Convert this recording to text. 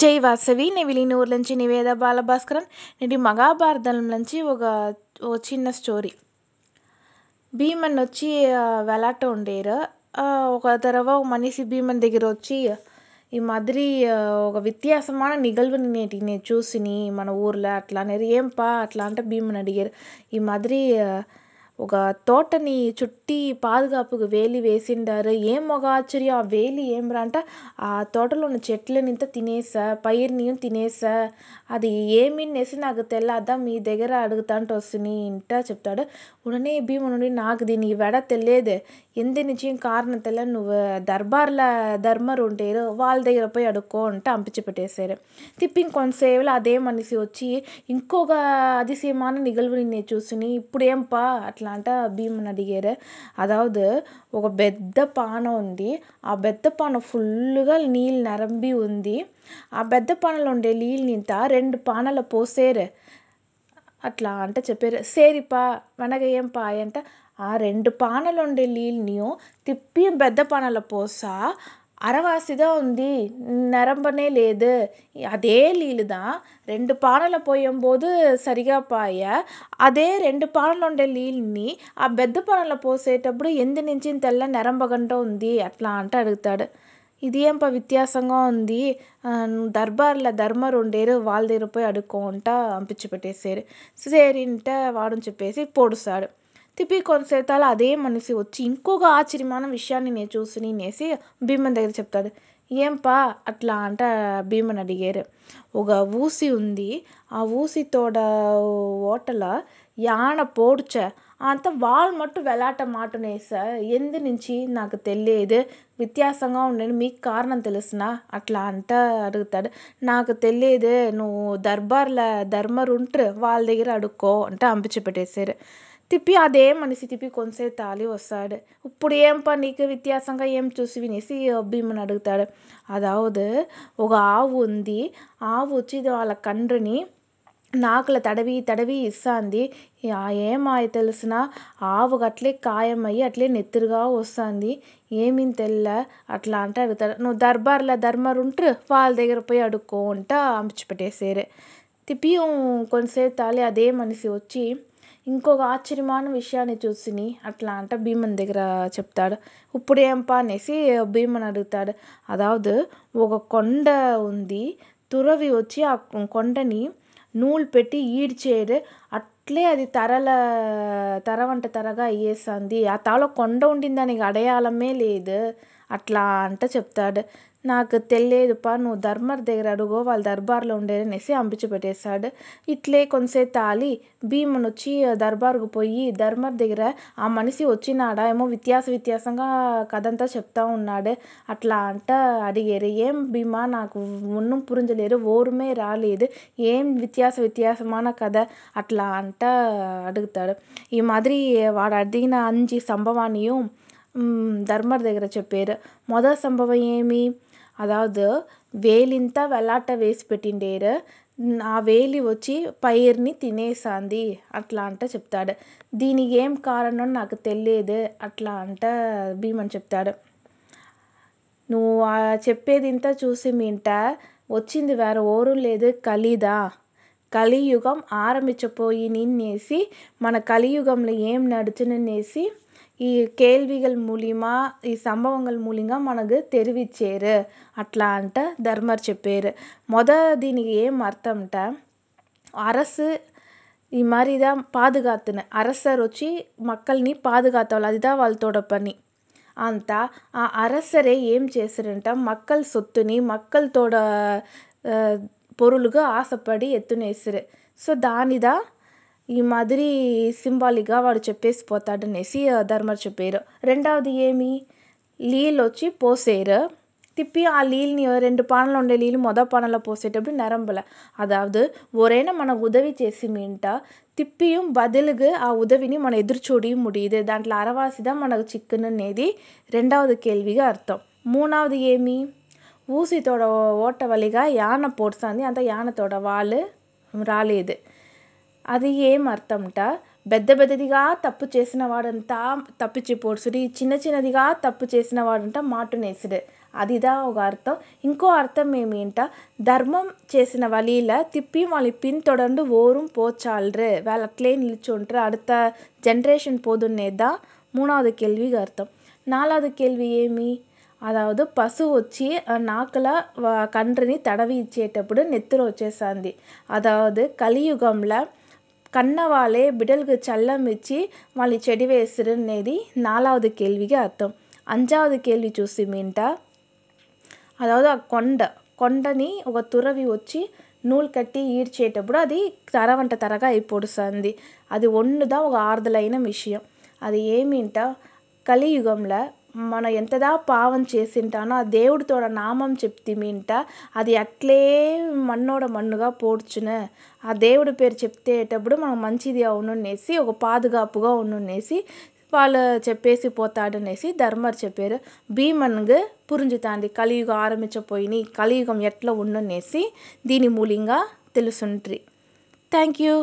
జై వాసవి ஜெய் విలీనూరు నుంచి నివేద బాలభాస్కరన్ నేటి మగాభారతం నుంచి ఒక ఓ చిన్న స్టోరీ. భీమన్ వచ్చి వెలాట ఉండేరు. ఒక తరవ మనిషి భీమన్ దగ్గర వచ్చి ఈ మాదిరి ఒక వ్యత్యాసమైన నిగల్వుని నేటి నేను చూసిని మన ఊర్లో అట్లా అనేది ఏంపా అట్లా అంటే భీమన్ అడిగారు. ఈ మాదిరి ఒక తోటని చుట్టి పాదుగాపుగా వేలి వేసిండారు. ఏం ఒక ఆశ్చర్యం ఆ వేలి ఏంరా అంటే ఆ తోటలో ఉన్న చెట్లని ఇంత తినేసా? పైరుని తినేసా? అది ఏమిన్నేసి నాకు తెల్లదా? మీ దగ్గర అడుగుతాంట వస్తుంది ఇంట చెప్తాడు. ఉడనే భీముడు నాకు దీని వెడ తెలియదు ఎందు నిజం కారణం తెల్ల నువ్వు దర్బార్ల ధర్మరు ఉంటారు వాళ్ళ దగ్గర పోయి అడుక్కో అంటే అంపించి పెట్టేశారు. తిప్పి ఇంకొంతసేపులో అదే మనిషి వచ్చి ఇంకొక అతిశయమాన నిగల్వు నిన్నే చూసిని. ఇప్పుడేంపా? అట్లా అంటే భీముని అడిగారు. అదావదు ఒక పెద్ద పాన ఉంది. ఆ పెద్ద పాన ఫుల్లుగా నీళ్ళు నరంబి ఉంది. ఆ పెద్ద పానలో ఉండే నీళ్ళనింత రెండు పానలు పోసేరు. అట్లా అంటే చెప్పారు. సేరిపా వెనక ఏం పాయ అంటే ఆ రెండు పానలు ఉండే నీళ్ళని తిప్పి పెద్ద పానలో పోసా అరవాసిగా ఉంది నరంబనే లేదు అదే లీలుதான் రెండు పానల పోయంబోదు సరిగా పాయ అదే రెండు పానలుండే లీల్ని ఆ బెద్ద పానలో పోసేటప్పుడు ఎందు నించింతెల్లా నెరంబగంట ఉంది అట్లా అంట అడుగుతాడు ఇది ఏంపా వ్యత్యాసంగా ఉంది దర్బార్ల ధర్మరు ఉండేరు వాళ్ళ దగ్గర పోయి అడుక్కో అంట పంపించి పెట్టేశారు సరేంట వాడని చెప్పేసి పొడుస్తాడు తిప్పి కొంతసేపు అదే మనిషి వచ్చి ఇంకొక ఆశ్చర్యమైన విషయాన్ని నేను చూసి నేసి భీమన్ దగ్గర చెప్తాడు. ఏంపా అట్లా అంట భీమన్ అడిగారు. ఒక ఊసి ఉంది. ఆ ఊసి తోడ ఓటల యాన పోడ్చ. అంత వాల్ మట్టు వెలాట మాటునేసా ఎందు నుంచి నాకు తెలియదు. వ్యత్యాసంగా ఉండేది. మీకు కారణం తెలుసునా? అట్లా అంట అడుగుతాడు. నాకు తెలియదు. నువ్వు దర్బార్లో ధర్మర్ ఉంటారు వాళ్ళ దగ్గర అడుక్కో అంటే అంపించి పెట్టేశారు. తిప్పి అదే మనిషి తిప్పి కొంతసేపు తాలి వస్తాడు. ఇప్పుడు ఏం పా నీకు వ్యత్యాసంగా ఏం చూసి వినేసి భీమని అడుగుతాడు. అదావదు. ఒక ఆవు ఉంది. ఆవు వచ్చి వాళ్ళ కండ్రిని నాకుల తడవి తడవి ఇస్తుంది ఏమాయ తెలిసిన? ఆవు అట్లే కాయమయ్యి అట్లే నెత్తురుగా వస్తుంది ఏమీ తెల్ల? అట్లా అంటే అడుగుతాడు. నువ్వు దర్బార్లో ధర్మర్ ఉంటారు వాళ్ళ దగ్గర పోయి అడుక్కో అంట అంపించి పెట్టేశారు తిప్పి కొంతసేపు తాలి అదే మనిషి వచ్చి ఇంకొక ఆశ్చర్యమైన విషయాన్ని చూసిని అట్లా అంట భీమన్ దగ్గర చెప్తాడు. ఇప్పుడు ఏంపా అనేసి భీమన్ అడుగుతాడు. అదావదు ఒక కొండ ఉంది. తురవి వచ్చి ఆ కొండని నూలు పెట్టి ఈడ్చేరు అట్లే అది తరల తర వంట తరగా అయ్యేస్తుంది ఆ తాలో కొండ ఉండిందానికి అడయాళమే లేదు అట్లా అంట చెప్తాడు. నాకు తెలియదుపా నువ్వు దర్బార్ దగ్గర అడుగో వాళ్ళ దర్బార్లో ఉండేది అనేసి అంపించి పెట్టేశాడు ఇట్లే కొంతసేపు తాలి భీమన్ వచ్చి దర్బార్కు పోయి దర్బార్ దగ్గర ఆ మనిషి వచ్చినాడా ఏమో వ్యత్యాస వ్యత్యాసంగా కథ అంతా చెప్తా ఉన్నాడు. అట్లా అంట అడిగారు. ఏం భీమా నాకు ఒన్నుం పురించలేరు ఓరుమే రాలేదు. ఏం వ్యత్యాస వ్యత్యాసమాన కథ? అట్లా అంట అడుగుతాడు. ఈ మాదిరి వాడు అడిగిన అంచి సంభవాన్నియు தர்மர் దగ్గర చెప్పారు. మొదటి సంభవం ఏమి? అదావదు వేలింతా వెలాట వేసి పెట్టిండేరు. ఆ వేలి వచ్చి పైరుని తినేసాంది అట్లా అంట చెప్తాడు. దీనికి ఏం కారణం నాకు తెలియదు. అట్లా అంట భీమన్ చెప్తాడు. నువ్వు చెప్పేది ఇంత చూసి మీంట. వచ్చింది వేరే ఓరు లేదు. కలిదా? కలియుగం ఆరంభించపోయి నిన్నేసి మన కలియుగంలో ఏం నడుచుననేసి ఈ కేల్విగల మూల్యమా ఈ సంభవంగల మూల్యంగా మనకు తెలివిచ్చారు అట్లా అంట ధర్మర్ చెప్పారు மொத దీనికి ఏం అర్థంట அரசு இது மாதிரி தான் பாதுகாத்துன்னு அரசர் வச்சு மக்கల్ని பாதுகாத்தవాలి அதுதான் వాళ్ళతోட పని అంతా ఆ అరసరే ఏం చేశారంట మక్కల సొత్తుని మక్కలతోడ పొరులుగా ఆశపడి ఎత్తునేసిరి సో దానిదా ఈ మాదిరి సింబాలిక్గా వాడు చెప్పేసిపోతాడనేసి ధర్మర్ చెప్పారు రెండవది ఏమి నీళ్ళు వచ్చి పోసేరు திப்பி ஆ லீல்னி ரெண்டு பாనలు ఉండే నీళ్ళు మొదటి பாనలో పోసేటప్పుడు நிரம்பல அதாவது ஒரேன మన ఉదవి చేసిమింట తిప్పియం బదులుగా ఆ ఉదవిని మనం ఎదురు చూడి ముడియదు దాంట్లో అరవాసిదా మనకు చిక్కుననేది ரெண்டாவது கேள்விக்கு அர்த்தம் மூணாவது ஏமி ஊசித்தோட ஓட்ட வழியாக யானை போசாந்து அந்த யானத்தோட வால் రాలేదు అది ఏం అర్థంట పెద్ద పెద్దదిగా తప్పు చేసిన వాడంతా తప్పించిపోడుసుడి చిన్న చిన్నదిగా తప్పు చేసిన వాడంట మాటునేసుడు அதுதான் ఒక అర్థం ఇంకో అర్థం ఏమేంట ధర్మం చేసిన வழியில் திப்பி వాళ్ళ பின்தொடர்ந்து ஓரும் போச்சாள்ரு వాళ్ళు అట్లే నిల్చుంటారు அடுத்த జనరేషన్ పోదునేదా మూడవది கேள்விக்கு அர்த்தம் నాలావది కేల్వి ఏమి అదావదు పశు వచ్చి నాకుల కండ్రిని తడవి ఇచ్చేటప్పుడు నెత్తురు వచ్చేసాంది అదావదు కలియుగంలో కన్న వాళ్ళే బిడ్డలకు చల్లం ఇచ్చి వాళ్ళు చెడివేసిరి అనేది నాలావది కేల్విగా అర్థం అంజావది కేల్వి చూసిమీంట அதாவது కొండ కొండని ఒక తురవి వచ్చి నూలు కట్టి ఈడ్చేటప్పుడు అది తర వంట తరగా అయిపొడుస్తుంది அது ஒன்று தான் ஒரு ஆறுதலான விஷயம் அது ஏமீன்ட்டா கலியுகம்ல మన ఎంతదా పావం చేసింటానో ఆ దేవుడితో నామం చెప్తిమింట అది అట్లే మన్నోడ మన్నుగా పోడ్చును. ఆ దేవుడి పేరు చెప్తేటప్పుడు మనం మంచిది అవునునేసి ఒక పాదుగాపుగా ఉండునేసి వాళ్ళు చెప్పేసి పోతాడనేసి ధర్మర్ చెప్పారు. భీమన్గు పురింజుతాంది కలియుగం ఆరంభించపోయిని కలియుగం ఎట్లా ఉండునేసి దీని మూలంగా తెలుసుంట్రి థ్యాంక్ యూ